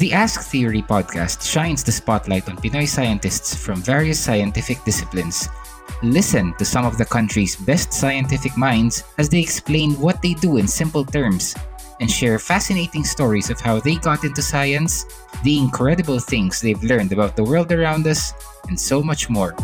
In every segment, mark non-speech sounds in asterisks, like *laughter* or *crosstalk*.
The Ask Theory podcast shines the spotlight on Pinoy scientists from various scientific disciplines. Listen to some of the country's best scientific minds as they explain what they do in simple terms and share fascinating stories of how they got into science, the incredible things they've learned about the world around us, and so much more.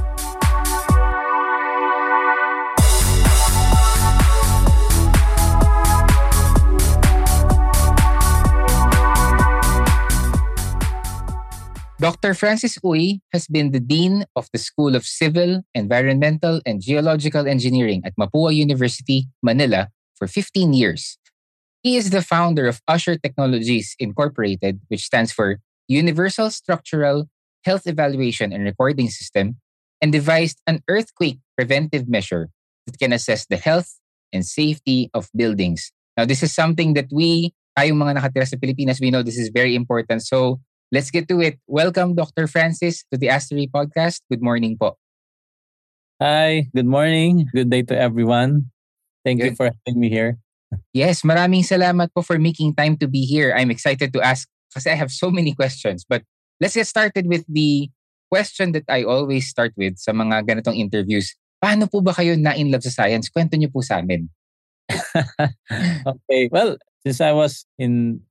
Dr. Francis Uy has been the Dean of the School of Civil, Environmental, and Geological Engineering at Mapua University, Manila for 15 years. He is the founder of Usher Technologies Incorporated, which stands for Universal Structural Health Evaluation and Recording System, and devised an earthquake preventive measure that can assess the health and safety of buildings. Now, this is something that we, tayong mga nakatira sa Pilipinas, we know this is very important. So, Let's get to it. Welcome, Dr. Francis, to the Astery Podcast. Good morning po. Hi, good morning. Good day to everyone. Thank good. you for having me here. Yes, maraming salamat po for making time to be here. I'm excited to ask kasi I have so many questions. But let's get started with the question that I always start with sa mga ganitong interviews. Paano po ba kayo na-in love sa science? Kwento niyo po sa amin. *laughs* okay. Well, since I was in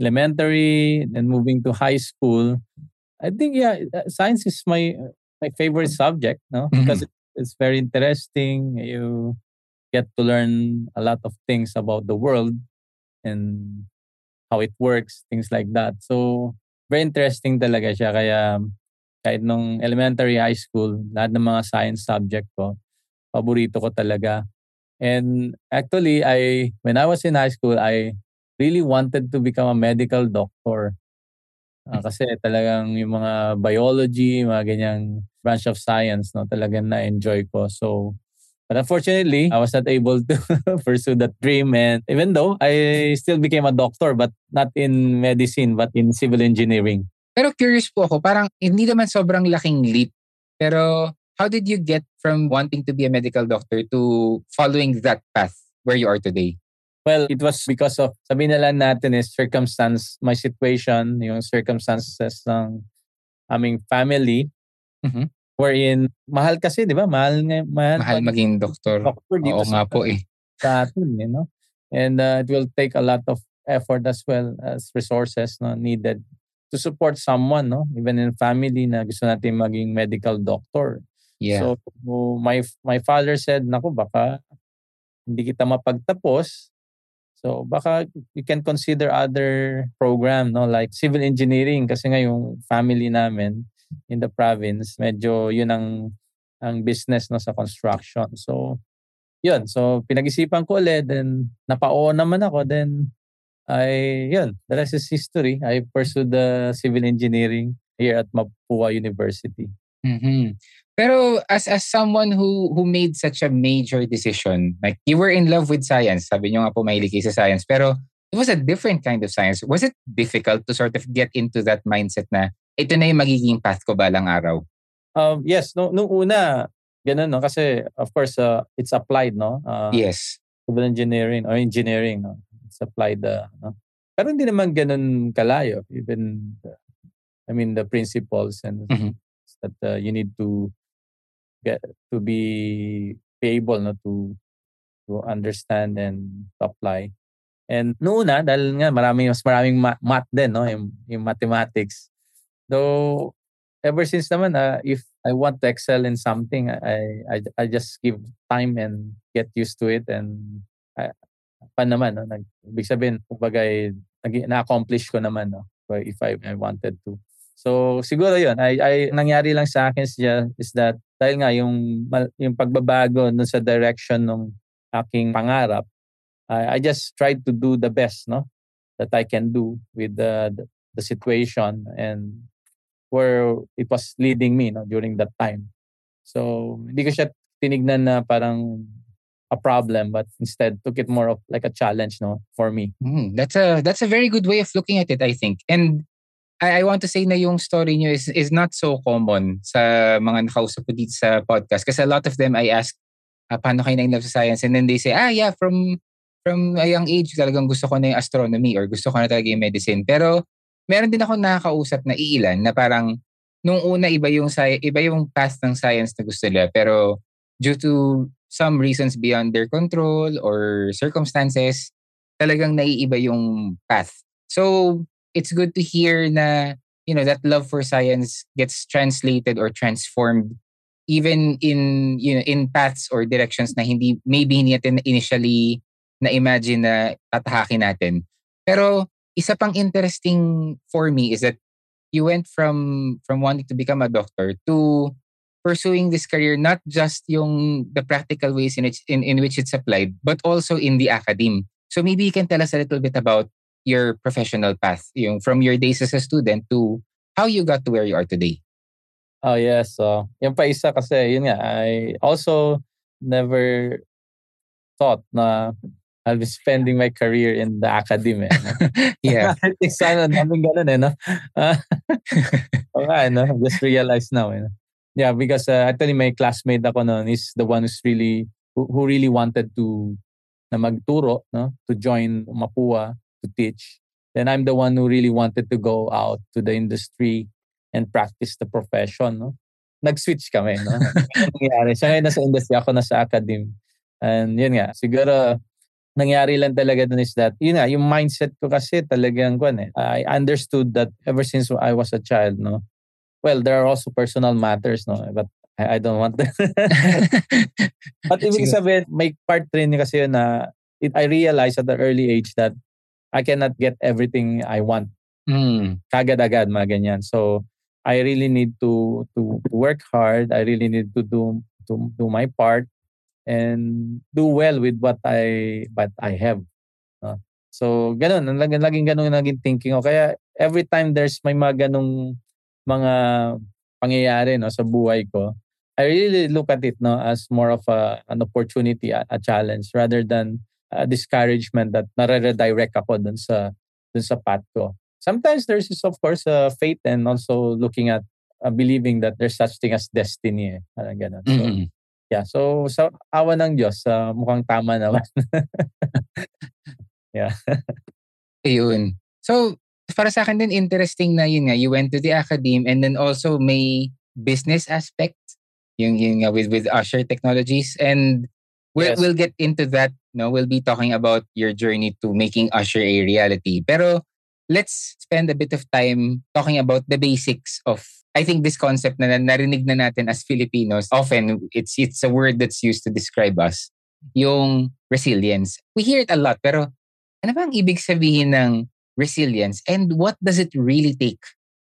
elementary, then moving to high school. I think yeah, uh, science is my my favorite subject, no, mm-hmm. because it's very interesting. You get to learn a lot of things about the world and how it works, things like that. So very interesting talaga siya. Kaya kahit nung elementary, high school, lahat ng mga science subject ko, paborito ko talaga. And actually, I when I was in high school, I really wanted to become a medical doctor. Uh, kasi talagang yung mga biology, mga ganyang branch of science, no, talagang na-enjoy ko. So, but unfortunately, I was not able to *laughs* pursue that dream. And even though I still became a doctor, but not in medicine, but in civil engineering. Pero curious po ako, parang hindi naman sobrang laking leap. Pero how did you get from wanting to be a medical doctor to following that path where you are today? Well, it was because of, sabi na lang natin is circumstance, my situation, yung circumstances ng aming family. Mm-hmm. Wherein, mahal kasi, di ba? Mahal, mahal, mahal maging doktor. Doctor dito Oo nga po eh. Sa atin, you know? And uh, it will take a lot of effort as well as resources no, needed to support someone, no? Even in family na gusto natin maging medical doctor. Yeah. So, my my father said, naku, baka hindi kita mapagtapos So baka you can consider other program no like civil engineering kasi nga yung family namin in the province medyo yun ang ang business no sa construction. So yun, so pinag-isipan ko ulit then napao naman ako then I yun, the rest is history. I pursued the civil engineering here at Mapua University. Mm-hmm. Pero as as someone who who made such a major decision, like you were in love with science, sabi niyo nga po mahilig kayo sa science, pero it was a different kind of science. Was it difficult to sort of get into that mindset na ito na yung magiging path ko balang araw? Um, yes, no, nung una, ganun, no? Kasi, of course, uh, it's applied, no? Uh, yes. Civil engineering or engineering, no? It's applied, uh, no? Pero hindi naman ganun kalayo. Even, the, I mean, the principles and mm-hmm. that uh, you need to get to be able no to to understand and apply. And noon na dahil nga marami mas maraming math din no yung, yung mathematics. Though ever since naman uh, if I want to excel in something I I I just give time and get used to it and I, pa naman no nag ibig sabihin kumbaga na-accomplish ko naman no if I, I wanted to. So siguro 'yun ay ay nangyari lang sa akin siya is that dahil nga yung yung pagbabago dun sa direction ng aking pangarap I, I just tried to do the best no that I can do with the the, the situation and where it was leading me no during that time. So hindi ko siya tinignan na parang a problem but instead took it more of like a challenge no for me. Mm, that's a that's a very good way of looking at it i think. And I, I want to say na yung story niyo is, is not so common sa mga nakausap ko dito sa podcast. Kasi a lot of them, I ask, uh, paano kayo na-in love sa science? And then they say, ah, yeah, from from a young age, talagang gusto ko na yung astronomy or gusto ko na talaga yung medicine. Pero meron din ako nakakausap na iilan na parang nung una iba yung iba yung path ng science na gusto nila pero due to some reasons beyond their control or circumstances talagang naiiba yung path. So it's good to hear na you know that love for science gets translated or transformed even in you know in paths or directions na hindi maybe hindi natin initially na imagine na tatahakin natin. Pero isa pang interesting for me is that you went from from wanting to become a doctor to pursuing this career not just yung the practical ways in which in, in which it's applied but also in the academe so maybe you can tell us a little bit about your professional path yung from your days as a student to how you got to where you are today oh yes so yung pa isa kasi yun nga I also never thought na I'll be spending my career in the academy. No? *laughs* yeah. I think sana daming ganun eh, no? Uh, *laughs* okay, no? Just realized now, eh, no? Yeah, because uh, actually my classmate ako noon is the one who's really, who, who really wanted to na magturo, no? To join Mapua to teach. Then I'm the one who really wanted to go out to the industry and practice the profession, no? Nag-switch kami, no? *laughs* nangyari. Siya ngayon nasa industry, ako nasa academy. And yun nga, siguro nangyari lang talaga dun is that, yun nga, yung mindset ko kasi talagang, kwan eh, I understood that ever since I was a child, no? Well, there are also personal matters, no? But I, I don't want that. *laughs* But ibig sabihin, may part rin kasi yun na it, I realized at the early age that I cannot get everything I want. Mm. Kagad-agad, mga ganyan. So, I really need to to work hard. I really need to do to do my part and do well with what I what I have. No? So, ganun. Laging, laging ganun naging thinking ko. Kaya every time there's may mga ganung mga pangyayari no, sa buhay ko, I really look at it no, as more of a, an opportunity, a, a challenge, rather than a discouragement that nare-redirect ako dun sa, dun sa path ko. Sometimes there's of course a faith and also looking at uh, believing that there's such thing as destiny. Eh. Parang ganun. So, mm-hmm. Yeah, so sa awa ng Diyos, uh, mukhang tama naman. *laughs* yeah. Ayun. So, para sa akin din interesting na yun nga, you went to the academe and then also may business aspect yung yung nga with with Usher Technologies and we'll yes. we'll get into that no we'll be talking about your journey to making Usher a reality pero let's spend a bit of time talking about the basics of I think this concept na narinig na natin as Filipinos, often it's it's a word that's used to describe us, yung resilience. We hear it a lot, pero ano ba ang ibig sabihin ng resilience and what does it really take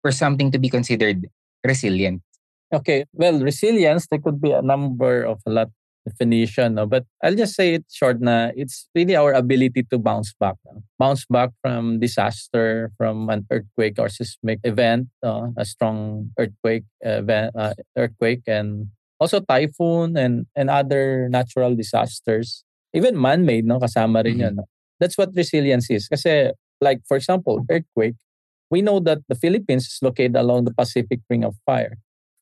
for something to be considered resilient? Okay, well, resilience, there could be a number of a lot definition. No? But I'll just say it short na it's really our ability to bounce back. No? Bounce back from disaster, from an earthquake or seismic event, uh, a strong earthquake event, uh, earthquake and also typhoon and, and other natural disasters. Even man-made, no? kasama rin mm-hmm. yun. No? That's what resilience is. Kasi like for example, earthquake, we know that the Philippines is located along the Pacific Ring of Fire.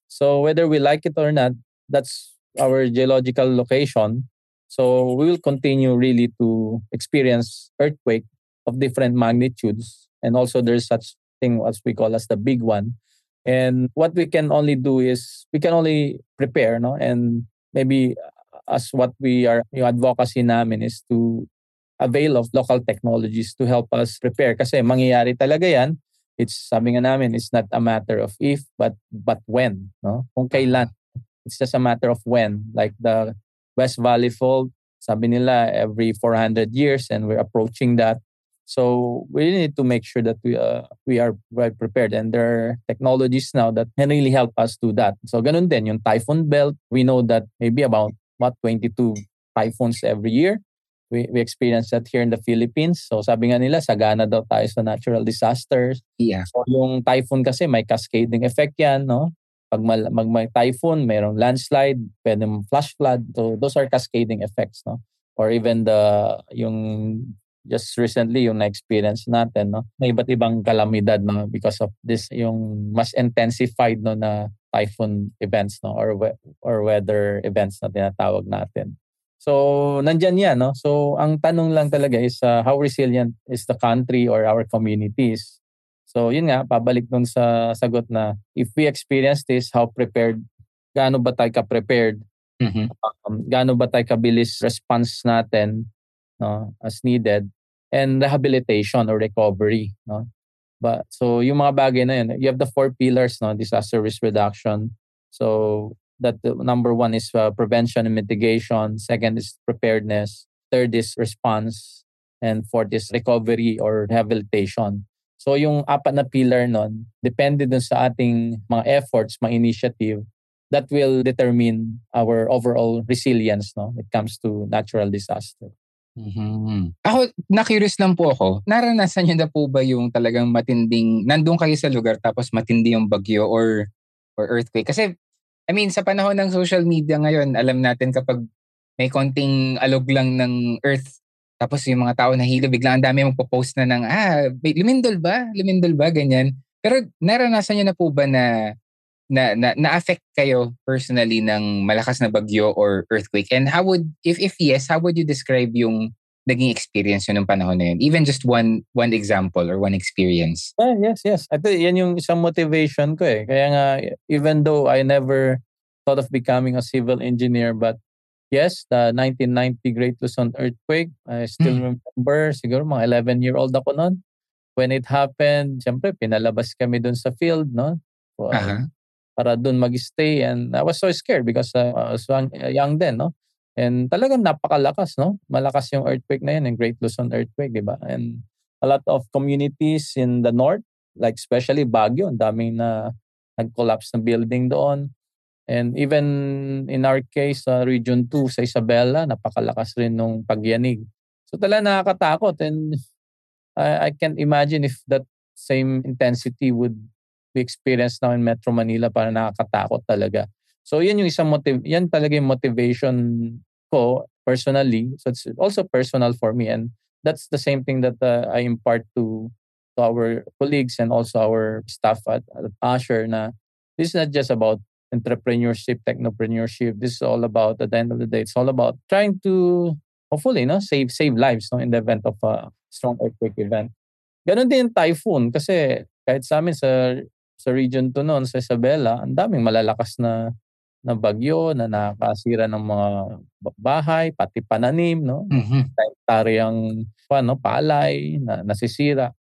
So whether we like it or not, that's our geological location. So we will continue really to experience earthquake of different magnitudes. And also there's such thing as we call as the big one. And what we can only do is we can only prepare, no? And maybe as what we are, yung advocacy namin is to avail of local technologies to help us prepare. Kasi mangyayari talaga yan. It's, sabi nga namin, it's not a matter of if, but but when. No? Kung kailan. It's just a matter of when. Like the West Valley Fault, sabi nila every 400 years and we're approaching that. So we need to make sure that we uh, we are well prepared and there are technologies now that can really help us do that. So ganun din yung typhoon belt. We know that maybe about what 22 typhoons every year. We, we experience that here in the Philippines. So sabi nga nila, sagana daw tayo sa natural disasters. Yeah. So yung typhoon kasi may cascading effect yan, no? Pag mal, mag may typhoon, mayroong landslide, pwede flash flood. So those are cascading effects, no? Or even the yung just recently yung na-experience natin, no? May iba't ibang kalamidad, no? Because of this, yung mas intensified, no, na typhoon events, no? Or, we- or weather events na tinatawag natin. So, nandyan yan, no? So, ang tanong lang talaga is uh, how resilient is the country or our communities So yun nga, pabalik dun sa sagot na if we experience this, how prepared, gaano ba tayo ka-prepared, Mhm. um, gaano ba tayo kabilis response natin no, as needed, and rehabilitation or recovery. No? But, so yung mga bagay na yun, you have the four pillars, no, disaster risk reduction. So that the number one is uh, prevention and mitigation. Second is preparedness. Third is response. And fourth is recovery or rehabilitation. So yung apat na pillar nun, depende dun sa ating mga efforts, mga initiative, that will determine our overall resilience no when it comes to natural disaster. Mhm. Ako, na-curious lang po ako, naranasan niyo na po ba yung talagang matinding, nandun kayo sa lugar tapos matindi yung bagyo or or earthquake? Kasi, I mean, sa panahon ng social media ngayon, alam natin kapag may konting alog lang ng earth, tapos yung mga tao nahilo, biglang ang dami magpo-post na ng, ah, lumindol ba? Lumindol ba? Ganyan. Pero naranasan niyo na po ba na na, na na-affect kayo personally ng malakas na bagyo or earthquake? And how would, if, if yes, how would you describe yung naging experience yun ng panahon na yun? Even just one one example or one experience. Yeah, yes, yes. Ito, yan yung isang motivation ko eh. Kaya nga, even though I never thought of becoming a civil engineer, but yes, the 1990 Great Luzon earthquake, I still remember, siguro mga 11-year-old ako noon. When it happened, siyempre, pinalabas kami dun sa field, no? For- Aha. para dun mag-stay and I was so scared because uh, I was young, young then, no? And talagang napakalakas, no? Malakas yung earthquake na yun, yung Great Luzon earthquake, di ba? And a lot of communities in the north, like especially Baguio, ang daming na nag-collapse na building doon. And even in our case, sa Region 2 sa Isabela, napakalakas rin nung pagyanig. So talaga nakakatakot and I, I can't imagine if that same intensity would be experienced now in Metro Manila para nakakatakot talaga. So yun yung isang motiv yan talaga yung motivation ko personally. So it's also personal for me and that's the same thing that uh, I impart to to our colleagues and also our staff at, at Asher na this is not just about entrepreneurship, technopreneurship. This is all about at the end of the day, it's all about trying to hopefully no save save lives no in the event of a strong earthquake event. Ganon din typhoon kasi kahit sa amin sa sa region to noon sa Isabela, ang daming malalakas na na bagyo na nakasira ng mga ba- bahay, pati pananim, no? Mhm. Hektaryang ano, palay na nasisira.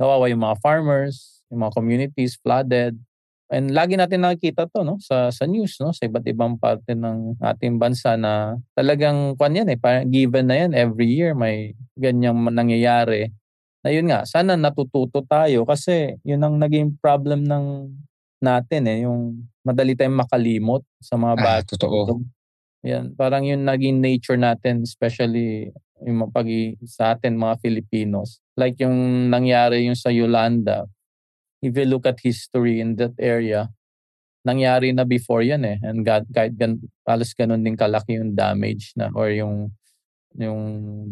Nawawa yung mga farmers, yung mga communities flooded. And lagi natin nakikita to no sa sa news no sa iba't ibang parte ng ating bansa na talagang kwan yan eh given na yan every year may ganyang nangyayari na yun nga, sana natututo tayo kasi yun ang naging problem ng natin eh, yung madali tayong makalimot sa mga Ah, bata. totoo. Yan, parang yung naging nature natin, especially yung pag- sa atin mga Filipinos. Like yung nangyari yung sa Yolanda, if you look at history in that area, nangyari na before yan eh. And God, kahit gan, halos ganun din kalaki yung damage na or yung yung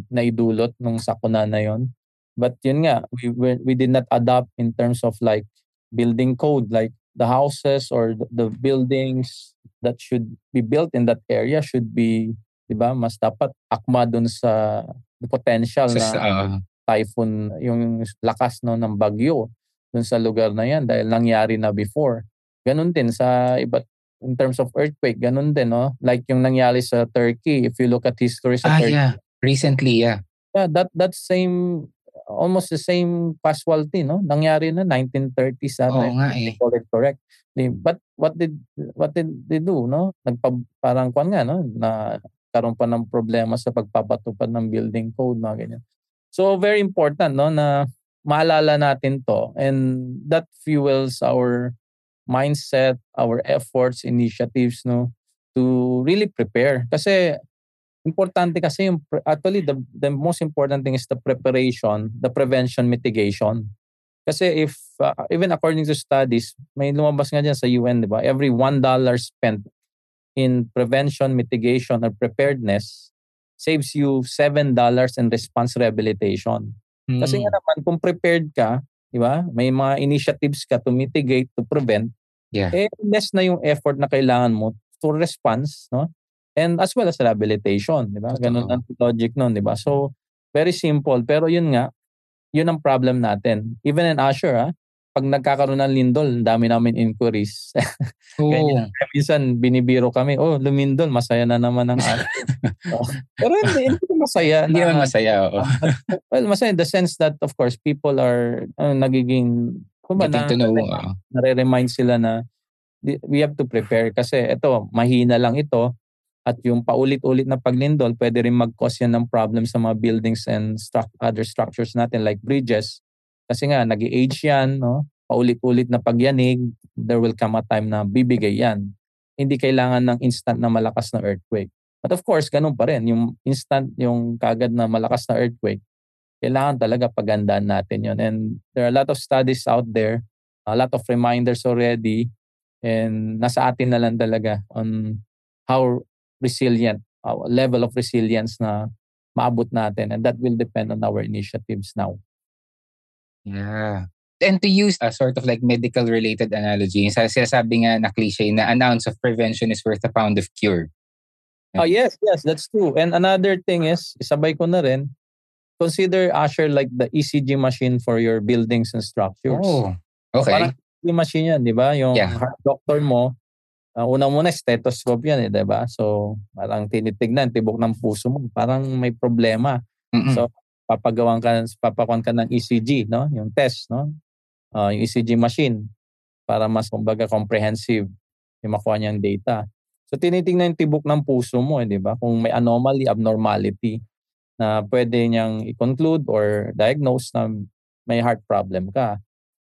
naidulot nung sakuna na yon. But yun nga, we, we, did not adapt in terms of like building code, like the houses or the, buildings that should be built in that area should be, di ba, mas dapat akma dun sa the potential na ah, typhoon, yung lakas no, ng bagyo dun sa lugar na yan dahil nangyari na before. Ganun din sa iba't in terms of earthquake, ganun din, no? Like yung nangyari sa Turkey, if you look at history sa ah, Turkey, yeah. Recently, yeah. yeah, that that same almost the same casualty, no? Nangyari na 1930s ata. Oo nga if I eh. correct. Di- But what did what did they do, no? Nagpa, parang kwan nga, no? Na karoon pa ng problema sa pagpapatupad ng building code, mga ganyan. So very important, no, na maalala natin to and that fuels our mindset, our efforts, initiatives, no, to really prepare. Kasi importante kasi yung actually the the most important thing is the preparation, the prevention mitigation. Kasi if uh, even according to studies, may lumabas nga dyan sa UN, di ba? Every $1 spent in prevention, mitigation, or preparedness saves you $7 in response rehabilitation. Kasi nga Mm. naman, kung prepared ka, di ba? May mga initiatives ka to mitigate, to prevent, Yeah. eh, less na yung effort na kailangan mo to response, no? And as well as rehabilitation, di ba? Ganun ang logic nun, di ba? So, very simple. Pero yun nga, yun ang problem natin. Even in Azure, ha? Pag nagkakaroon ng lindol, dami namin inquiries. *laughs* Oo. Ganyan. Minsan binibiro kami, oh, lumindol, masaya na naman ang *laughs* oh. Pero hindi, hindi masaya. Hindi naman masaya, oo. *laughs* well, masaya in the sense that, of course, people are uh, nagiging, kumba, Getting to know. oo. nare-remind sila na we have to prepare kasi ito, mahina lang ito at yung paulit-ulit na paglindol, pwede rin mag-cause yan ng problem sa mga buildings and stru- other structures natin like bridges. Kasi nga, nag age yan, no? paulit-ulit na pagyanig, there will come a time na bibigay yan. Hindi kailangan ng instant na malakas na earthquake. But of course, ganun pa rin. Yung instant, yung kagad na malakas na earthquake, kailangan talaga pagandaan natin yon And there are a lot of studies out there, a lot of reminders already, and nasa atin na lang talaga on how resilient, our level of resilience na maabot natin. And that will depend on our initiatives now. Yeah. And to use a sort of like medical related analogy, sa sinasabi nga na cliche na an ounce of prevention is worth a pound of cure. Oh, yes, yes, that's true. And another thing is, sabay ko na rin, consider Asher like the ECG machine for your buildings and structures. Oh, okay. Parang ECG machine yan, di ba? Yung Yeah. heart doctor mo, uh, una muna stethoscope yan, eh, di ba? So, parang tinitignan, tibok ng puso mo, parang may problema. Mm-mm. So, papagawan ka, papakuan ka ng ECG, no? Yung test, no? Uh, yung ECG machine para mas kumbaga comprehensive yung makuha niyang data. So tinitingnan yung tibok ng puso mo, eh, di ba? Kung may anomaly, abnormality na pwede niyang i-conclude or diagnose na may heart problem ka.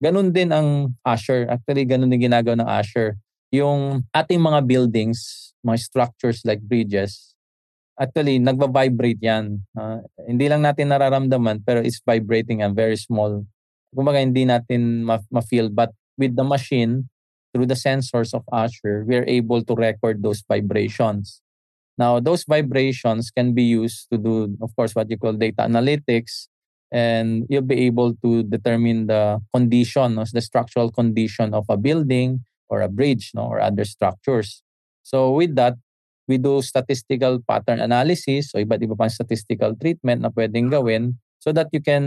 Ganun din ang Asher. Actually, ganun din ginagawa ng Asher. Yung ating mga buildings, mga structures like bridges, actually, nagva-vibrate yan. Ah, hindi lang natin nararamdaman, pero it's vibrating and very small. Kumbaga, hindi natin ma- ma-feel. But with the machine, through the sensors of Asher, we are able to record those vibrations. Now, those vibrations can be used to do, of course, what you call data analytics, and you'll be able to determine the condition, no, the structural condition of a building or a bridge, no, or other structures. So with that, we do statistical pattern analysis, so iba't iba pang statistical treatment na pwedeng gawin so that you can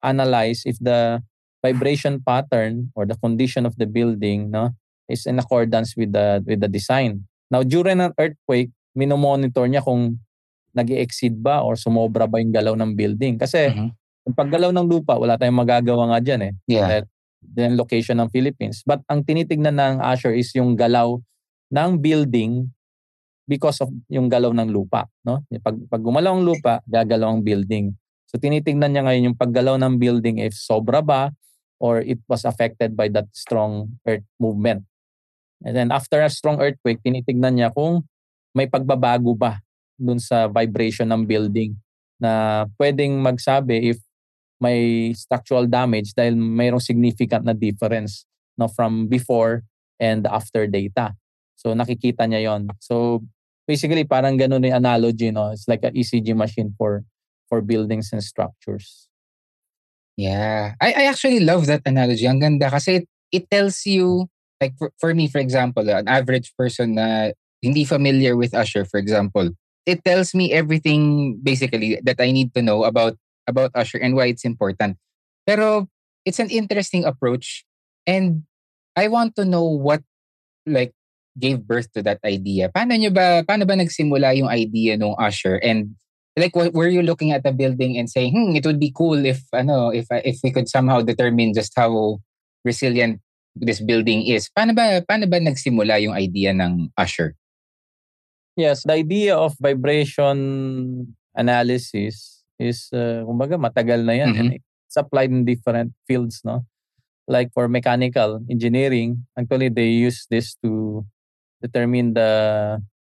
analyze if the vibration pattern or the condition of the building no is in accordance with the with the design. Now during an earthquake, minomonitor niya kung nag exceed ba or sumobra ba yung galaw ng building. Kasi Mhm. yung paggalaw ng lupa, wala tayong magagawa nga dyan eh. Yeah. Then location ng Philippines. But ang tinitignan ng Asher is yung galaw ng building because of yung galaw ng lupa. No? Pag, pag gumalaw ang lupa, gagalaw ang building. So tinitignan niya ngayon yung paggalaw ng building if sobra ba or it was affected by that strong earth movement. And then after a strong earthquake, tinitignan niya kung may pagbabago ba dun sa vibration ng building na pwedeng magsabi if may structural damage dahil mayroong significant na difference no from before and after data. So nakikita niya yon. So basically parang ganun yung analogy no. It's like a ECG machine for for buildings and structures. Yeah. I, I actually love that analogy. Ang ganda kasi it, it tells you, like for, for me, for example, an average person na hindi familiar with Usher, for example, it tells me everything basically that I need to know about about Usher and why it's important. Pero it's an interesting approach and I want to know what like gave birth to that idea. Paano nyo ba paano ba nagsimula yung idea ng Usher and like were you looking at the building and saying hmm it would be cool if ano if if we could somehow determine just how resilient this building is paano ba paano ba nagsimula yung idea ng Usher Yes, the idea of vibration analysis is uh, kumbaga matagal na yan. Mhm. and It's applied in different fields, no? Like for mechanical engineering, actually they use this to determine the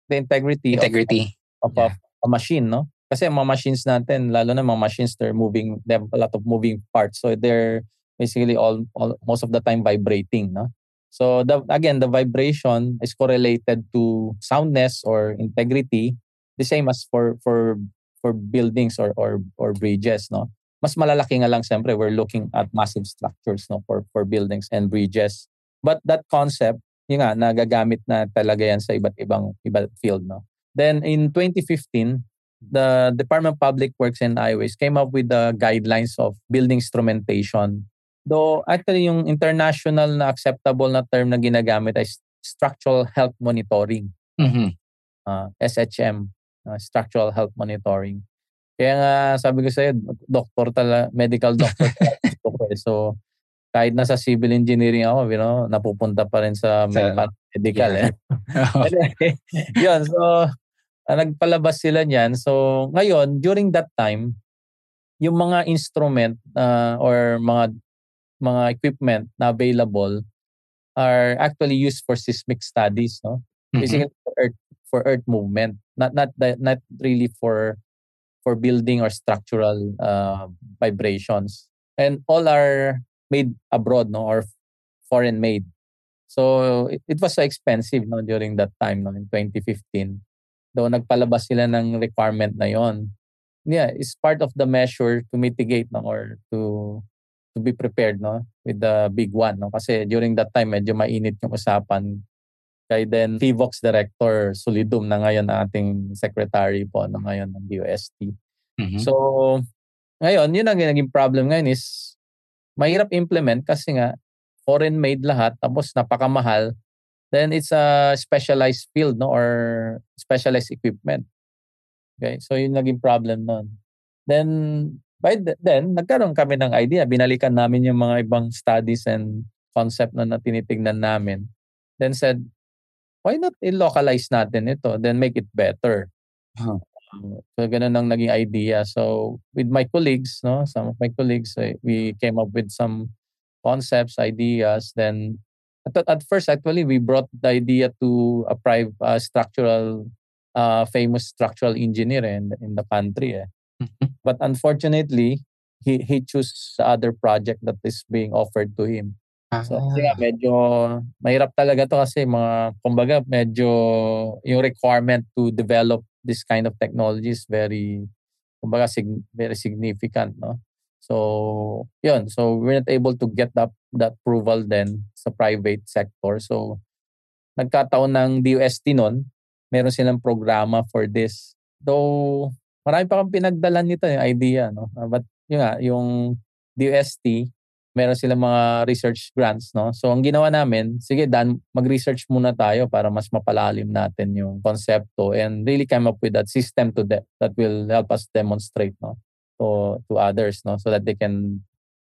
the integrity, of- integrity of, a, machine, no? Kasi mga machines natin, lalo na mga machines, they're moving, they have a lot of moving parts. So they're basically all, all most of the time vibrating, no? So the, again, the vibration is correlated to soundness or integrity, the same as for for for buildings or or or bridges, no? Mas malalaki nga lang siyempre we're looking at massive structures no for for buildings and bridges. But that concept, yun nga nagagamit na talaga yan sa iba't ibang iba't field, no? Then in 2015, the Department of Public Works and Highways came up with the guidelines of building instrumentation Though actually yung international na acceptable na term na ginagamit ay structural health monitoring. Mm-hmm. Uh, SHM, uh, structural health monitoring. Kaya nga sabi ko sa'yo, doctor tala, medical doctor *laughs* talaga. so kahit nasa civil engineering ako, you know, napupunta pa rin sa, sa medical. Yeah. Eh. *laughs* yun, so uh, nagpalabas sila niyan. So ngayon, during that time, yung mga instrument uh, or mga mga equipment na available are actually used for seismic studies, no? Mm-hmm. Basically for earth for earth movement, not not not really for for building or structural uh, vibrations. And all are made abroad, no, or foreign made. So it, it was so expensive no during that time no in 2015. Though nagpalabas sila ng requirement na yon. Yeah, it's part of the measure to mitigate no or to to be prepared no with the big one no kasi during that time medyo mainit yung usapan kay then PVOX director Solidum na ngayon ang ating secretary po no ngayon ng DOST. Mm-hmm. So ngayon yun ang naging problem ngayon is mahirap implement kasi nga foreign made lahat tapos napakamahal then it's a specialized field no or specialized equipment. Okay, so yun naging problem noon. Then by then, nagkaroon kami ng idea. Binalikan namin yung mga ibang studies and concept na, na tinitingnan namin. Then said, why not i-localize natin ito? Then make it better. Huh. So, ganun ang naging idea. So, with my colleagues, no, some of my colleagues, uh, we came up with some concepts, ideas. Then, at, at first, actually, we brought the idea to a private uh, structural, uh, famous structural engineer in, in the country. Eh. *laughs* But unfortunately, he he chose other project that is being offered to him. Ah. So kasi nga medyo mahirap talaga to kasi mga kumbaga medyo yung requirement to develop this kind of technology is very kumbaga sig- very significant, no? So, yun. So, we're not able to get that, that approval then sa private sector. So, nagkataon ng DOST nun, meron silang programa for this. Though, marami pa kang pinagdalan nito yung idea no uh, but yun nga yung DOST meron silang mga research grants no so ang ginawa namin sige dan mag-research muna tayo para mas mapalalim natin yung konsepto and really come up with that system to that that will help us demonstrate no to to others no so that they can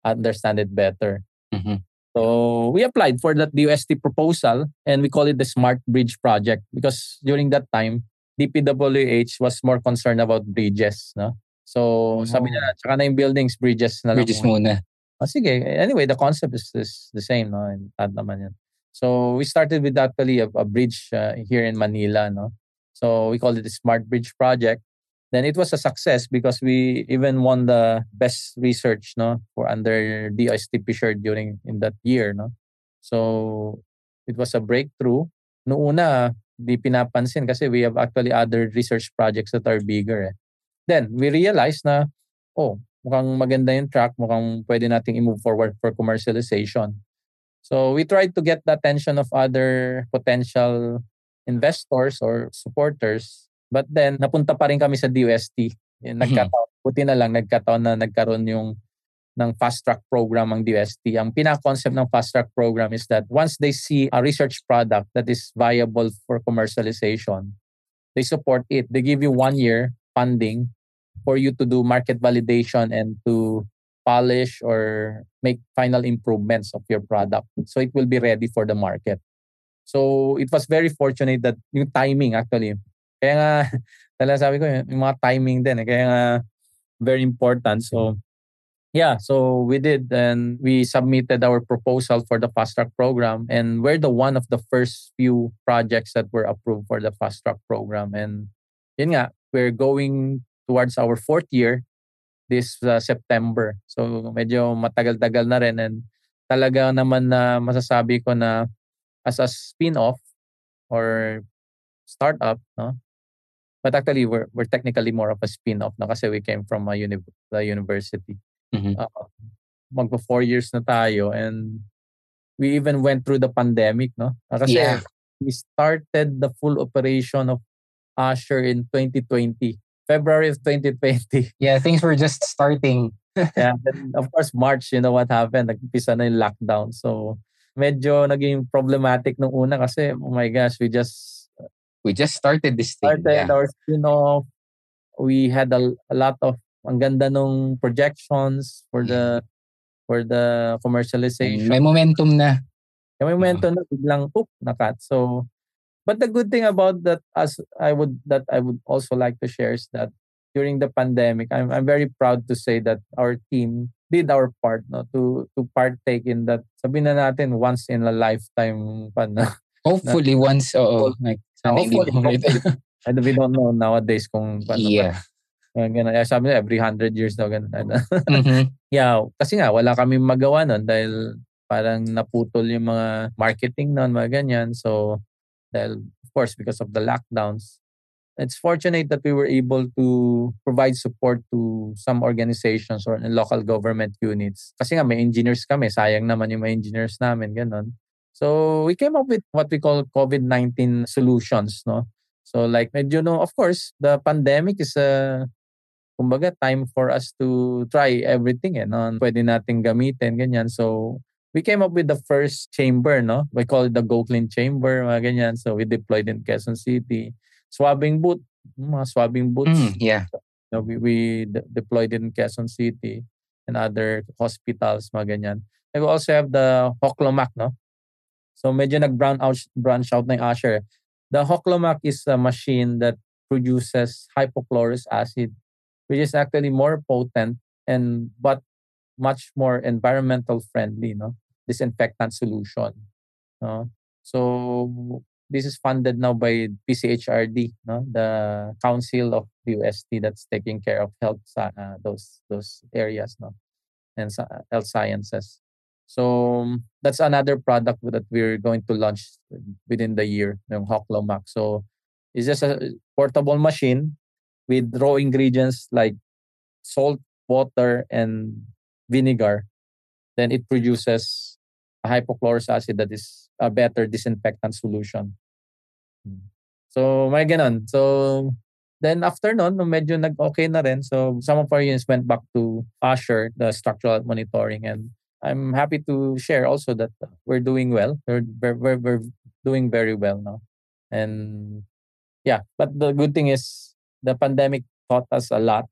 understand it better mm-hmm. So we applied for that DOST proposal and we call it the Smart Bridge Project because during that time, DPWH was more concerned about bridges, no? So, oh. sabi niya, tsaka na yung buildings, bridges na bridges lang muna. Oh, sige. Anyway, the concept is, is the same, no? And that naman yan. So, we started with actually a, a bridge uh, here in Manila, no? So, we called it the Smart Bridge Project. Then it was a success because we even won the best research, no? For under DSTP shirt during in that year, no? So, it was a breakthrough. Noong una, di pinapansin kasi we have actually other research projects that are bigger. Eh. Then, we realized na, oh, mukhang maganda yung track, mukhang pwede nating i-move forward for commercialization. So, we tried to get the attention of other potential investors or supporters. But then, napunta pa rin kami sa DOST. Mm-hmm. Nagkataon, buti na lang, nagkataon na nagkaroon yung ng fast track program ang DOST. Ang pinaka-concept ng fast track program is that once they see a research product that is viable for commercialization, they support it. They give you one year funding for you to do market validation and to polish or make final improvements of your product. So it will be ready for the market. So it was very fortunate that yung timing actually. Kaya nga, *laughs* talaga sabi ko, yung mga timing din. Eh. Kaya nga, very important. So yeah, so we did, and we submitted our proposal for the fast track program, and we're the one of the first few projects that were approved for the fast track program. And yun nga, we're going towards our fourth year this uh, September. So medyo matagal-tagal na rin and talaga naman na masasabi ko na as a spin-off or startup, no? But actually, we're, we're technically more of a spin-off na kasi we came from a uni- the university. Mm-hmm. Uh, magpo four years na tayo and we even went through the pandemic, no? Ah, kasi yeah. we started the full operation of Asher in 2020. February of 2020. *laughs* Yeah, things were just starting. *laughs* yeah, then of course March, you know what happened? Nagpisa na yung lockdown. So medyo naging problematic nung una kasi oh my gosh, we just we just started this thing. Started yeah. our spin-off. We had a, a lot of ang ganda nung projections for the for the commercialization. May momentum na. May momentum uh-huh. na biglang poop nakat. So but the good thing about that as I would that I would also like to share is that during the pandemic, I'm I'm very proud to say that our team did our part no to to partake in that sabi na natin once in a lifetime pa na hopefully na, once oo like sana hindi *laughs* and we don't know nowadays kung paano yeah Uh, ganun. Sabi nila, every 100 years daw, ganun. *laughs* mm-hmm. yeah, kasi nga, wala kami magawa nun dahil parang naputol yung mga marketing nun, mga ganyan. So, dahil, of course, because of the lockdowns, it's fortunate that we were able to provide support to some organizations or local government units. Kasi nga may engineers kami, sayang naman yung may engineers namin, ganun. So we came up with what we call COVID-19 solutions, no? So like medyo no, of course, the pandemic is a kumbaga time for us to try everything eh, no? Pwede nating gamitin, ganyan. So we came up with the first chamber, no? We call it the Go Clean Chamber, mga ganyan. So we deployed in Quezon City swabbing booth, mga swabbing booths. Mm, yeah. You know, we, we de- deployed in Quezon City and other hospitals, mga ganyan. And we also have the Hoclomac, no? So medyo nag-branch out, branch out na yung Asher. The Hoclomac is a machine that produces hypochlorous acid, which is actually more potent and but much more environmental friendly, no? Disinfectant solution. No? So this is funded now by PCHRD, no? the Council of UST that's taking care of health uh, those those areas, no, and health sciences. So that's another product that we're going to launch within the year, yung Hoclomac. So it's just a portable machine with raw ingredients like salt, water, and vinegar. Then it produces hypochlorous acid that is a better disinfectant solution. So, may ganun. So, then after nun, medyo nag-okay na rin. So, some of our units went back to Azure, the structural monitoring. And I'm happy to share also that we're doing well. We're, we're, we're doing very well now. And yeah, but the good thing is the pandemic taught us a lot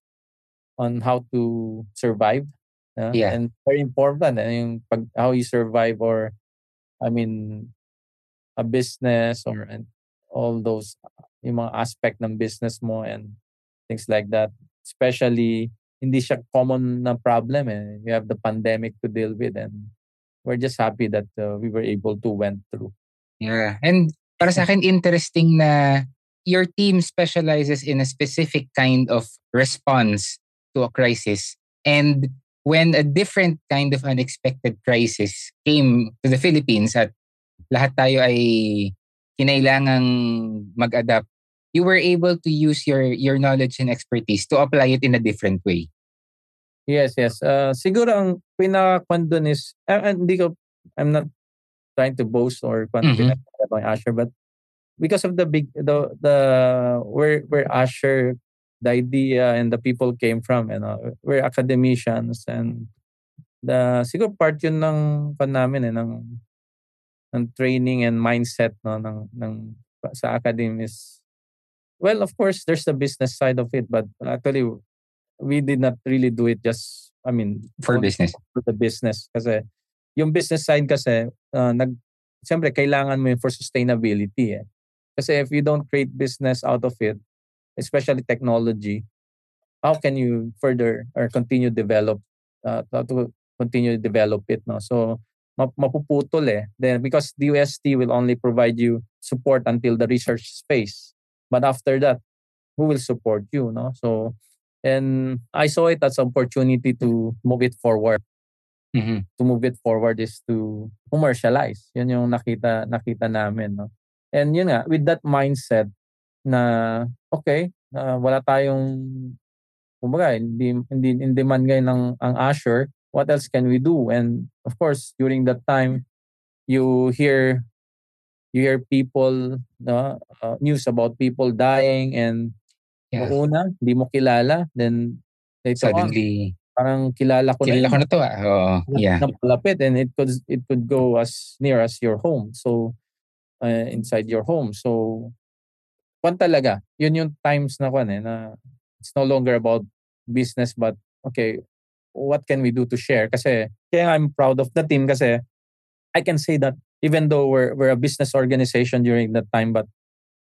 on how to survive. Uh, yeah. And very important, and yung pag, how you survive or I mean, a business or and all those yung mga aspect ng business mo and things like that. Especially, hindi siya common na problem eh. You have the pandemic to deal with and we're just happy that uh, we were able to went through. Yeah. And para sa akin, interesting na your team specializes in a specific kind of response to a crisis. And when a different kind of unexpected crisis came to the Philippines at lahat tayo ay kinailangang mag-adapt, you were able to use your your knowledge and expertise to apply it in a different way. Yes, yes. Uh, siguro ang pinaka-kwan is, uh, hindi ko, I'm not trying to boast or kwan mm-hmm. Asher, but because of the big, the, the, where, where Asher the idea and the people came from. You know, we're academicians and the siguro part yun ng pan namin eh, ng, ng training and mindset no ng ng sa academy is well of course there's the business side of it but actually we did not really do it just I mean for business for the business kasi yung business side kasi uh, nag siyempre kailangan mo yun for sustainability eh. Kasi if you don't create business out of it, especially technology, how can you further or continue develop uh, to continue to develop it no? So mapuputol eh. Then because the UST will only provide you support until the research space but after that who will support you no? So and I saw it as an opportunity to move it forward. Mm-hmm. to move it forward is to commercialize. Yun yung nakita nakita namin no? And yun nga with that mindset na okay, uh, wala tayong kumbaga hindi hindi in demand ngayon ng ang Azure, what else can we do? And of course, during that time you hear you hear people no uh, news about people dying and yeah. una hindi mo kilala then suddenly parang kilala ko kilala na ko na to ah. Oo, yeah. Napalapit and it could it could go as near as your home. So uh, inside your home. So kwan talaga, yun yung times na kwan eh, na it's no longer about business but okay, what can we do to share? Kasi kaya I'm proud of the team kasi I can say that even though we're we're a business organization during that time but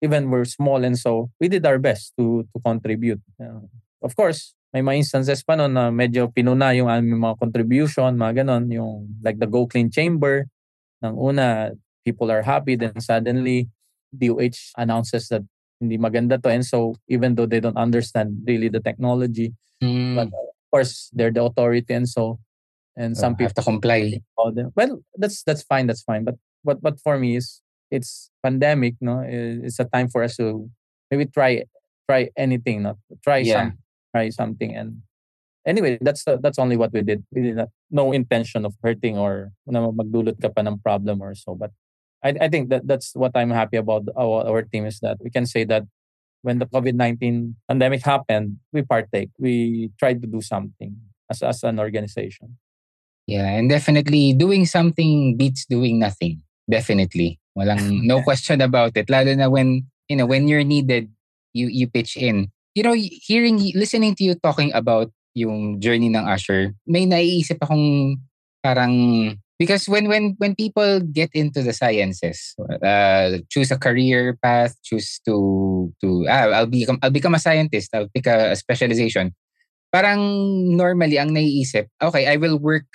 even we're small and so we did our best to to contribute. Uh, of course, may mga instances pa noon na medyo pinuna yung aming mga contribution, mga ganon, yung like the Go Clean Chamber. Nang una, people are happy, then suddenly DOH announces that hindi maganda to. And so even though they don't understand really the technology, mm. but of course they're the authority and so and so some people have to comply. Well, that's that's fine, that's fine. But what but for me is it's pandemic, no? It's a time for us to maybe try try anything, not Try yeah. some try something and anyway, that's uh, that's only what we did. We did not, no intention of hurting or na magdulot ka pa ng problem or so. But I, I think that that's what I'm happy about our, our team is that we can say that when the COVID 19 pandemic happened, we partake. We tried to do something as, as an organization. Yeah, and definitely doing something beats doing nothing. Definitely. Walang no *laughs* question about it. Lalo na when, you know, when you're needed, you you pitch in. You know, hearing listening to you talking about yung journey ng Usher, may naiisip akong parang because when when when people get into the sciences uh, choose a career path choose to to ah, I'll become I'll become a scientist I'll pick a, a specialization. Parang normally ang naiisip okay I will work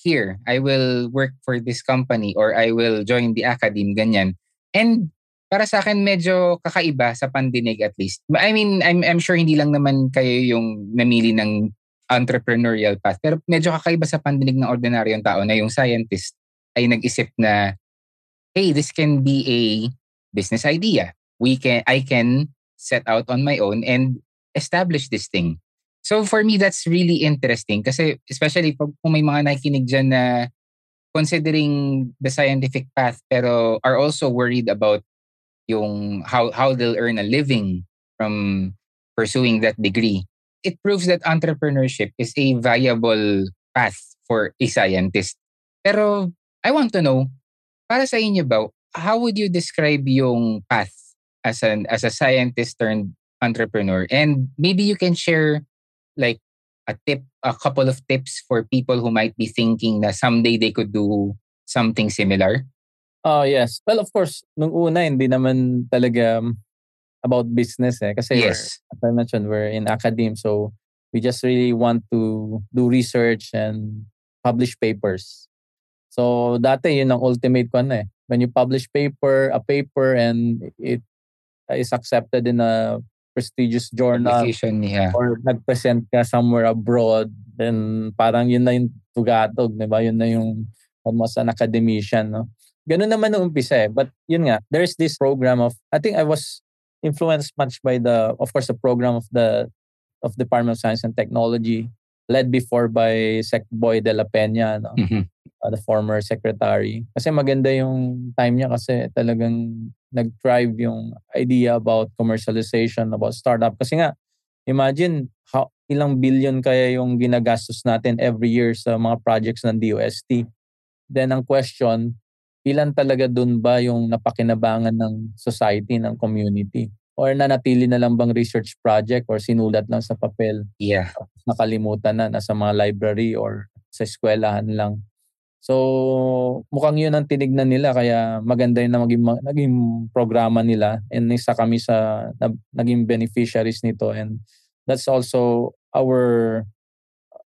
here I will work for this company or I will join the academy ganyan. And para sa akin medyo kakaiba sa pandinig at least. I mean I'm I'm sure hindi lang naman kayo yung namili ng entrepreneurial path. Pero medyo kakaiba sa pandinig ng ordinaryong tao na yung scientist ay nag-isip na, hey, this can be a business idea. We can, I can set out on my own and establish this thing. So for me, that's really interesting kasi especially pag kung may mga nakikinig dyan na considering the scientific path pero are also worried about yung how how they'll earn a living from pursuing that degree it proves that entrepreneurship is a viable path for a scientist. Pero I want to know, para sa inyo ba, how would you describe yung path as an as a scientist turned entrepreneur? And maybe you can share like a tip, a couple of tips for people who might be thinking na someday they could do something similar. Oh, yes. Well, of course, nung una, hindi naman talaga about business eh. Kasi yes. as I mentioned, we're in academe. So we just really want to do research and publish papers. So dati yun ang ultimate ko na eh. When you publish paper, a paper and it is accepted in a prestigious journal yeah. or nag-present ka somewhere abroad, then parang yun na yung tugatog, di ba? Yun na yung almost an academician, no? Ganun naman nung umpisa eh. But yun nga, there's this program of, I think I was influenced much by the, of course, the program of the of Department of Science and Technology, led before by Sec Boy de la Peña, no? Mm-hmm. Uh, the former secretary. Kasi maganda yung time niya kasi talagang nag-drive yung idea about commercialization, about startup. Kasi nga, imagine how, ilang billion kaya yung ginagastos natin every year sa mga projects ng DOST. Then ang question, ilan talaga dun ba yung napakinabangan ng society, ng community? Or nanatili na lang bang research project or sinulat lang sa papel? Yeah. Nakalimutan na, nasa mga library or sa eskwelahan lang. So, mukhang yun ang tinignan nila kaya maganda yun na maging, naging programa nila and isa kami sa na, naging beneficiaries nito and that's also our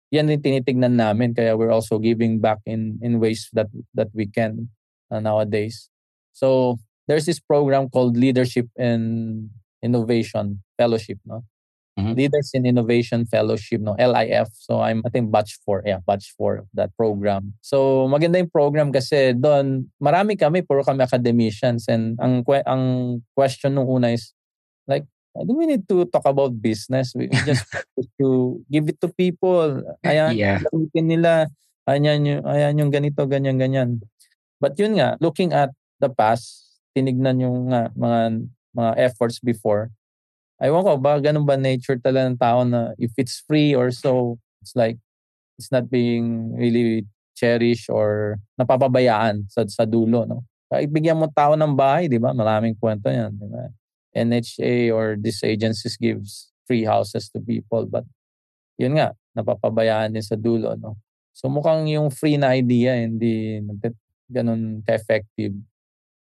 yan yung tinitignan namin kaya we're also giving back in in ways that that we can uh, nowadays. So there's this program called Leadership and Innovation Fellowship, no? Mm-hmm. Leaders in Innovation Fellowship, no? LIF. So I'm, I think, batch 4. Yeah, batch 4 of that program. So maganda yung program kasi doon, marami kami, puro kami academicians. And ang, ang question nung una is, like, do we need to talk about business? We *laughs* just to give it to people. Ayan, yeah. nila, ayan yung, ayan yung ganito, ganyan, ganyan. But yun nga, looking at the past, tinignan yung nga, mga mga efforts before. Aywan ko, ba ganun ba nature talaga ng tao na if it's free or so, it's like it's not being really cherished or napapabayaan sa, sa dulo. No? Kahit bigyan mo tao ng bahay, di ba? Maraming kwento yan. Di ba? NHA or these agencies gives free houses to people. But yun nga, napapabayaan din sa dulo. No? So mukhang yung free na idea, hindi ganun ka-effective.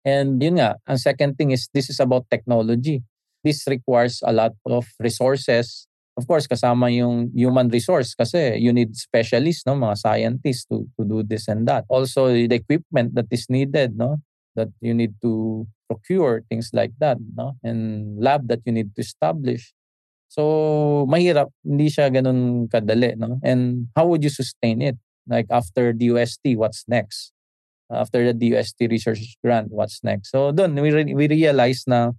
And yun nga, ang second thing is this is about technology. This requires a lot of resources of course, kasama yung human resource kasi you need specialists, no, mga scientists to, to do this and that. Also, the equipment that is needed, no, that you need to procure, things like that, no, and lab that you need to establish. So, mahirap, hindi siya ganun kadali, no? And how would you sustain it? Like after DUST, what's next? After the DUST research grant, what's next? So, doon, we, re- we realize na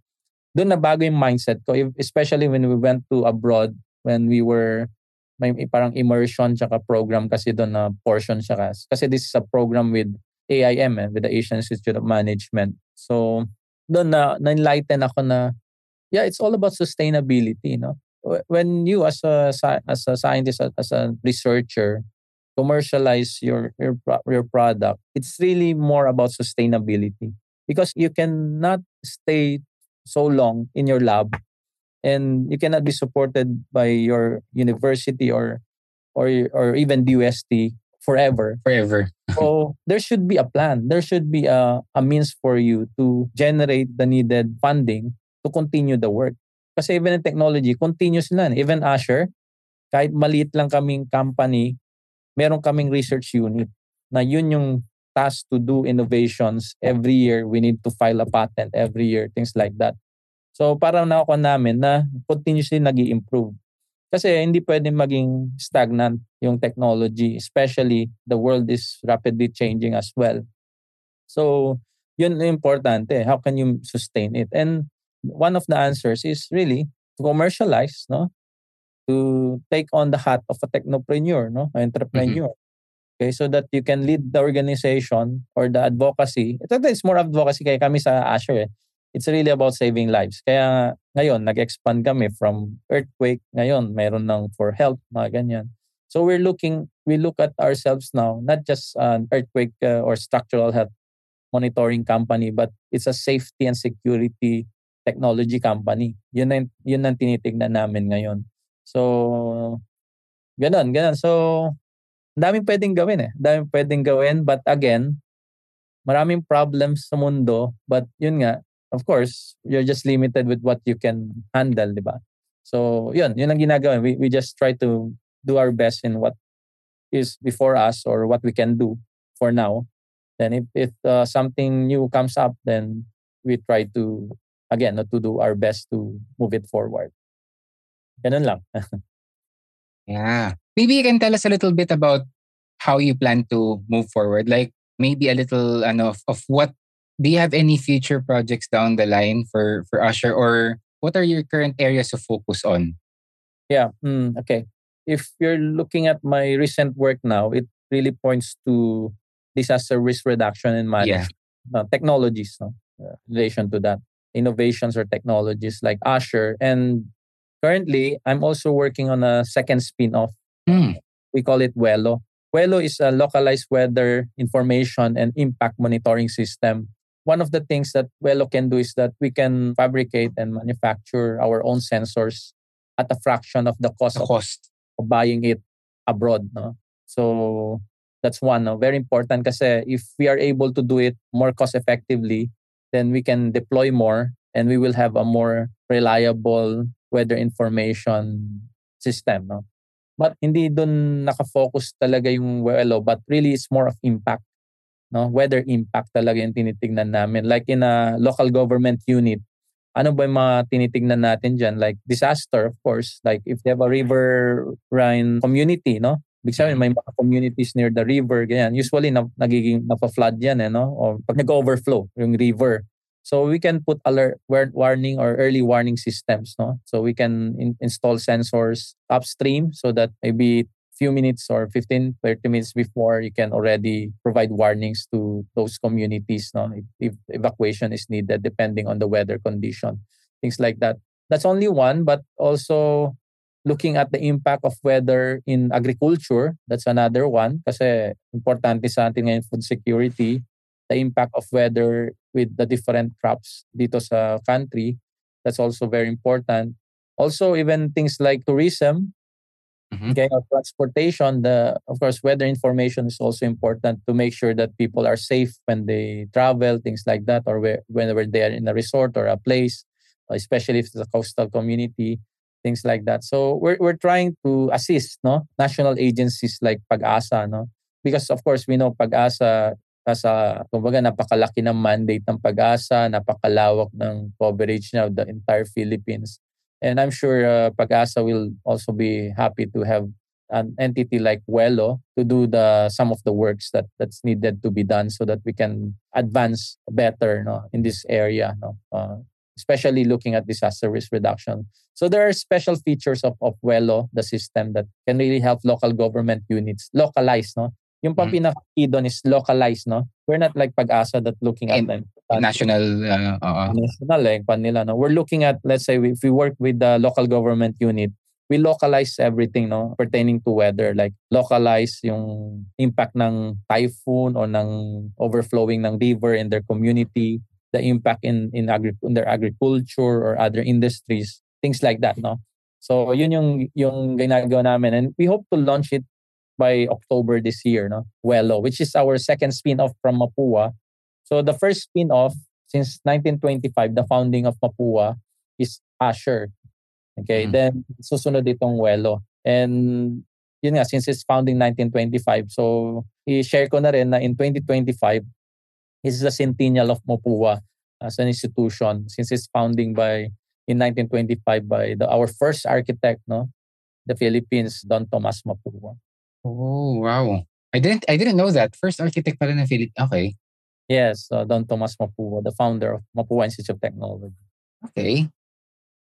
doon na bago yung mindset ko, especially when we went to abroad when we were may parang immersion tsaka program kasi doon na portion kasi. Kasi this is a program with AIM, eh, with the Asian Institute of Management. So, doon na, na-enlighten ako na, yeah, it's all about sustainability, no? When you as a, as a scientist, as a researcher, commercialize your, your, your product, it's really more about sustainability. Because you cannot stay so long in your lab and you cannot be supported by your university or or or even DUST forever. Forever. so there should be a plan. There should be a, a means for you to generate the needed funding to continue the work. Kasi even in technology, continuous lang. Even Azure, kahit maliit lang kaming company, meron kaming research unit na yun yung task to do innovations every year. We need to file a patent every year, things like that. So parang nakuha namin na continuously nag improve Kasi hindi pwedeng maging stagnant yung technology, especially the world is rapidly changing as well. So yun importante. How can you sustain it? And one of the answers is really to commercialize, no? To take on the hat of a technopreneur, no? An entrepreneur. Mm-hmm. Okay, so that you can lead the organization or the advocacy. It's more advocacy kaya kami sa Azure eh it's really about saving lives. Kaya ngayon, nag-expand kami from earthquake. Ngayon, meron ng for health, mga ganyan. So we're looking, we look at ourselves now, not just an earthquake uh, or structural health monitoring company, but it's a safety and security technology company. Yun ang, yun ang tinitignan namin ngayon. So, ganun, ganun. So, daming pwedeng gawin eh. Daming pwedeng gawin. But again, maraming problems sa mundo. But yun nga, of course, you're just limited with what you can handle, di ba? So, yun, yun ang ginagawa. We, we just try to do our best in what is before us or what we can do for now. Then if, if uh, something new comes up, then we try to, again, to do our best to move it forward. Ganun lang. *laughs* yeah. Maybe you can tell us a little bit about how you plan to move forward. Like maybe a little ano, of, of what do you have any future projects down the line for for Usher or what are your current areas of focus on? Yeah, mm, okay. If you're looking at my recent work now, it really points to disaster risk reduction and management yeah. uh, technologies, no? Uh, relation to that, innovations or technologies like Usher. And currently, I'm also working on a second spin-off. Mm. We call it Welo. Welo is a localized weather information and impact monitoring system one of the things that Welo can do is that we can fabricate and manufacture our own sensors at a fraction of the cost, the of, cost. of buying it abroad. No? So that's one. No? Very important because if we are able to do it more cost effectively, then we can deploy more and we will have a more reliable weather information system. No? But hindi dun nakafocus talaga yung Welo, but really it's more of impact no weather impact talaga yung tinitingnan namin like in a local government unit ano ba yung mga tinitingnan natin diyan like disaster of course like if they have a river rhine community no Big sabihin, may mga communities near the river, ganyan. Usually, na, nagiging napa-flood yan, eh, no? O pag nag-overflow yung river. So, we can put alert, warning or early warning systems, no? So, we can in, install sensors upstream so that maybe few minutes or 15 30 minutes before you can already provide warnings to those communities no if, if evacuation is needed depending on the weather condition things like that that's only one but also looking at the impact of weather in agriculture. That's another one kasi importante sa atin food security. The impact of weather with the different crops dito sa country. That's also very important. Also, even things like tourism, mm-hmm. okay, transportation, the of course weather information is also important to make sure that people are safe when they travel, things like that, or where, whenever they are in a resort or a place, especially if it's a coastal community things like that. So we're we're trying to assist no national agencies like Pag-asa no because of course we know Pag-asa sa kumbaga napakalaki ng mandate ng Pag-asa, napakalawak ng coverage of the entire Philippines. And I'm sure uh, Pag-asa will also be happy to have an entity like Welo to do the some of the works that that's needed to be done so that we can advance better no in this area no uh, especially looking at disaster risk reduction. So there are special features of, of WELO, the system that can really help local government units localize, no? Yung pang mm-hmm. pinaka-key doon is localize, no? We're not like pag-asa that looking at them. National, uh, uh, national, like, pan nila, no? We're looking at, let's say, if we work with the local government unit, we localize everything no pertaining to weather like localize yung impact ng typhoon or ng overflowing ng river in their community the impact in in, agri- in their agriculture or other industries, things like that, no? So yun yung yung ginagawa namin and we hope to launch it by October this year, no? Welo, which is our second spin-off from Mapua. So the first spin-off since 1925, the founding of Mapua is Asher. Okay, mm-hmm. then susunod itong Welo. And yun nga, since its founding 1925, so i-share ko na rin na in 2025, is the centennial of Mapua as an institution since its founding by in 1925 by the, our first architect, no, the Philippines, Don Tomas Mapua. Oh wow! I didn't I didn't know that first architect pala ng Philippines. Okay. Yes, uh, Don Tomas Mapua, the founder of Mapua Institute of Technology. Okay.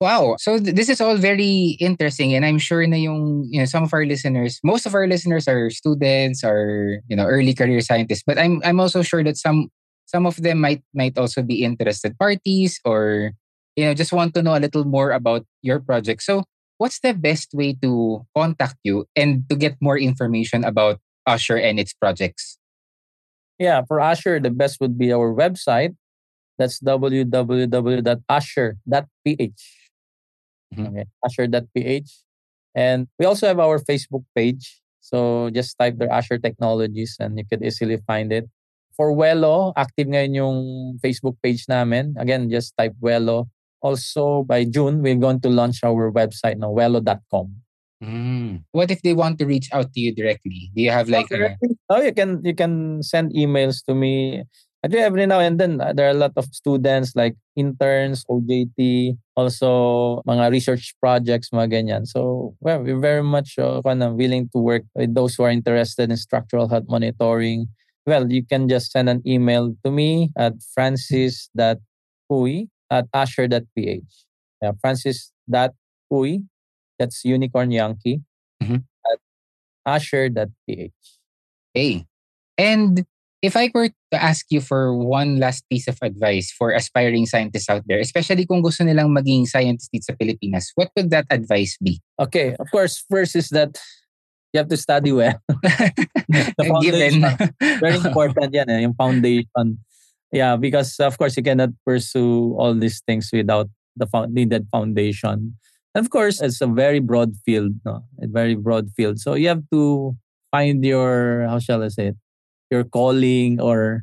Wow. So th- this is all very interesting and I'm sure na yung you know some of our listeners, most of our listeners are students or you know early career scientists, but I'm I'm also sure that some some of them might might also be interested parties or you know just want to know a little more about your project so what's the best way to contact you and to get more information about Usher and its projects yeah for Usher the best would be our website that's www.usher.ph mm-hmm. okay usher.ph and we also have our facebook page so just type the Usher Technologies and you could easily find it For Welo, active ngayon yung Facebook page namin. Again, just type Welo. Also, by June, we're going to launch our website na welo.com. Mm. What if they want to reach out to you directly? Do you have like a... Oh, you can you can send emails to me. I do every now and then. There are a lot of students like interns, OJT, also mga research projects, mga ganyan. So, well, we're very much uh, willing to work with those who are interested in structural health monitoring, well, you can just send an email to me at francis.puy at asher.ph. Yeah, francis.puy, that's unicorn yankee, mm-hmm. at asher.ph. Hey. And if I were to ask you for one last piece of advice for aspiring scientists out there, especially kung gusto nilang maging scientist dito sa Pilipinas, what would that advice be? Okay, of course, first is that you have to study well. *laughs* *laughs* the foundation, very *laughs* important yan, eh, yung foundation. Yeah, because of course you cannot pursue all these things without the needed foundation. And of course, it's a very broad field, no? A very broad field. So you have to find your, how shall I say it, your calling or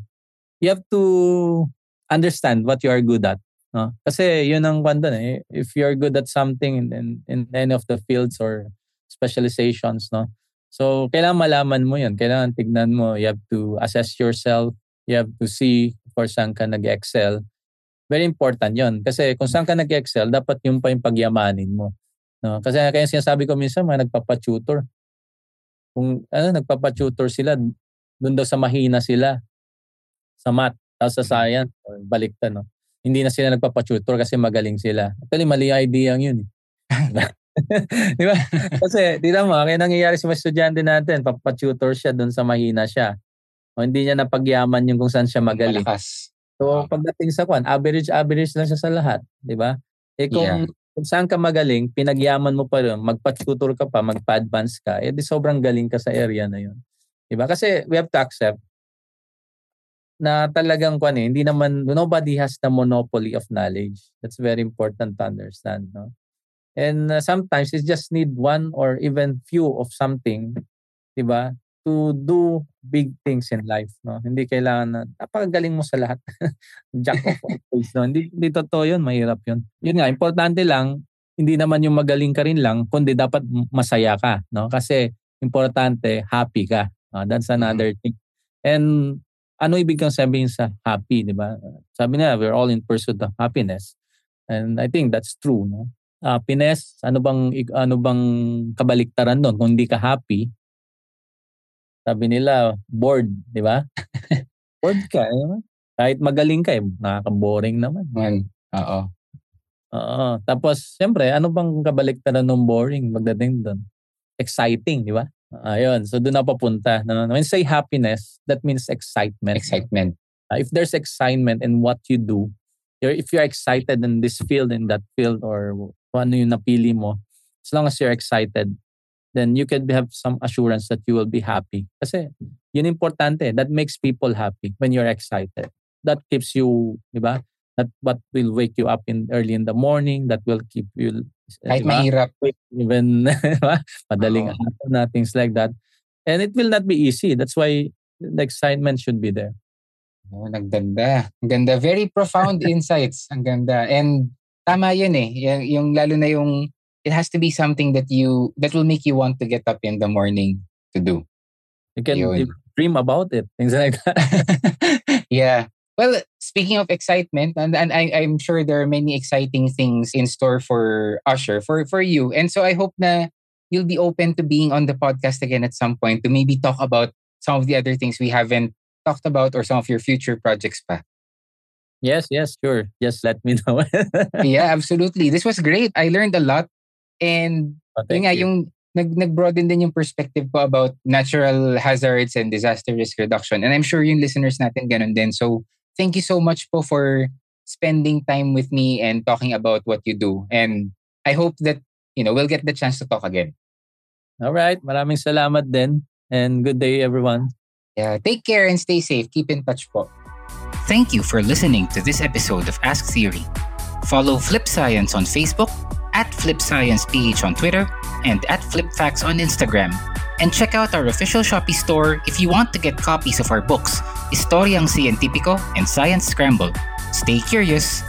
you have to understand what you are good at. No? Kasi yun ang eh. If you're good at something in, in, in any of the fields or specializations, no? So, kailangan malaman mo yun. Kailangan tignan mo. You have to assess yourself. You have to see for saan ka nag-excel. Very important yon Kasi kung saan ka nag-excel, dapat yung pa yung pagyamanin mo. No? Kasi kaya sinasabi ko minsan, mga nagpapatutor. Kung ano, nagpapatutor sila, doon daw sa mahina sila. Sa math, tapos sa science, baliktad. No? Hindi na sila nagpapatutor kasi magaling sila. Actually, mali idea yun. Eh. *laughs* di ba? Kasi, tita mo, kaya nangyayari sa mga estudyante natin, papatutor siya doon sa mahina siya. O hindi niya napagyaman yung kung saan siya magaling. Malakas. So, pagdating sa kwan, average, average lang siya sa lahat. Di ba? Eh kung yeah. kung saan ka magaling, pinagyaman mo pa rin, magpa-tutor ka pa, magpa-advance ka, eh di sobrang galing ka sa area na yun. Diba? Kasi we have to accept na talagang kwan eh, hindi naman, nobody has the monopoly of knowledge. That's very important to understand. No? And uh, sometimes you just need one or even few of something, 'di ba? To do big things in life, no? Hindi kailangan na napakagaling mo sa lahat. *laughs* Jack of all trades, no? Hindi, hindi totoo 'yun, mahirap 'yun. 'Yun nga, importante lang hindi naman yung magaling ka rin lang, kundi dapat masaya ka, no? Kasi importante happy ka. Uh, that's mm-hmm. another thing. And ano ibig kang sabihin sa happy, 'di ba? Sabi nila, we're all in pursuit of happiness. And I think that's true, no? happiness, ano bang ano bang kabaliktaran doon kung hindi ka happy? Sabi nila, bored, di ba? bored ka, eh. kahit magaling ka, eh, nakaka-boring naman. Man, oo. Oo. Tapos, siyempre, ano bang kabaliktaran ng boring magdating doon? Exciting, di ba? Ayun. So, doon na papunta. When say happiness, that means excitement. Excitement. Uh, if there's excitement in what you do, you're, if you're excited in this field, in that field, or kung ano yung napili mo, as long as you're excited, then you can have some assurance that you will be happy. Kasi yun importante. That makes people happy when you're excited. That keeps you, di ba? That what will wake you up in early in the morning. That will keep you, kahit diba? mahirap. Even, *laughs* madaling oh. na, things like that. And it will not be easy. That's why the excitement should be there. Oh, nagdanda. Ang ganda. Very profound *laughs* insights. Ang ganda. And tama yun eh. Yung, yung lalo na yung it has to be something that you that will make you want to get up in the morning to do. You can dream about it. *laughs* Things like that. *laughs* yeah. Well, speaking of excitement, and, and I, I'm sure there are many exciting things in store for Usher, for, for you. And so I hope na you'll be open to being on the podcast again at some point to maybe talk about some of the other things we haven't talked about or some of your future projects pa. Yes, yes, sure. Just let me know. *laughs* yeah, absolutely. This was great. I learned a lot. And oh, yun nga, you. yung nag, nag-broaden din yung perspective ko about natural hazards and disaster risk reduction. And I'm sure yung listeners natin ganun din. So thank you so much po for spending time with me and talking about what you do. And I hope that, you know, we'll get the chance to talk again. All right. Maraming salamat din. And good day, everyone. Yeah. Take care and stay safe. Keep in touch po. Thank you for listening to this episode of Ask Theory. Follow Flip Science on Facebook, at Flip Science PH on Twitter, and at FlipFacts on Instagram. And check out our official Shopee store if you want to get copies of our books, Historiang Científico and Science Scramble. Stay curious!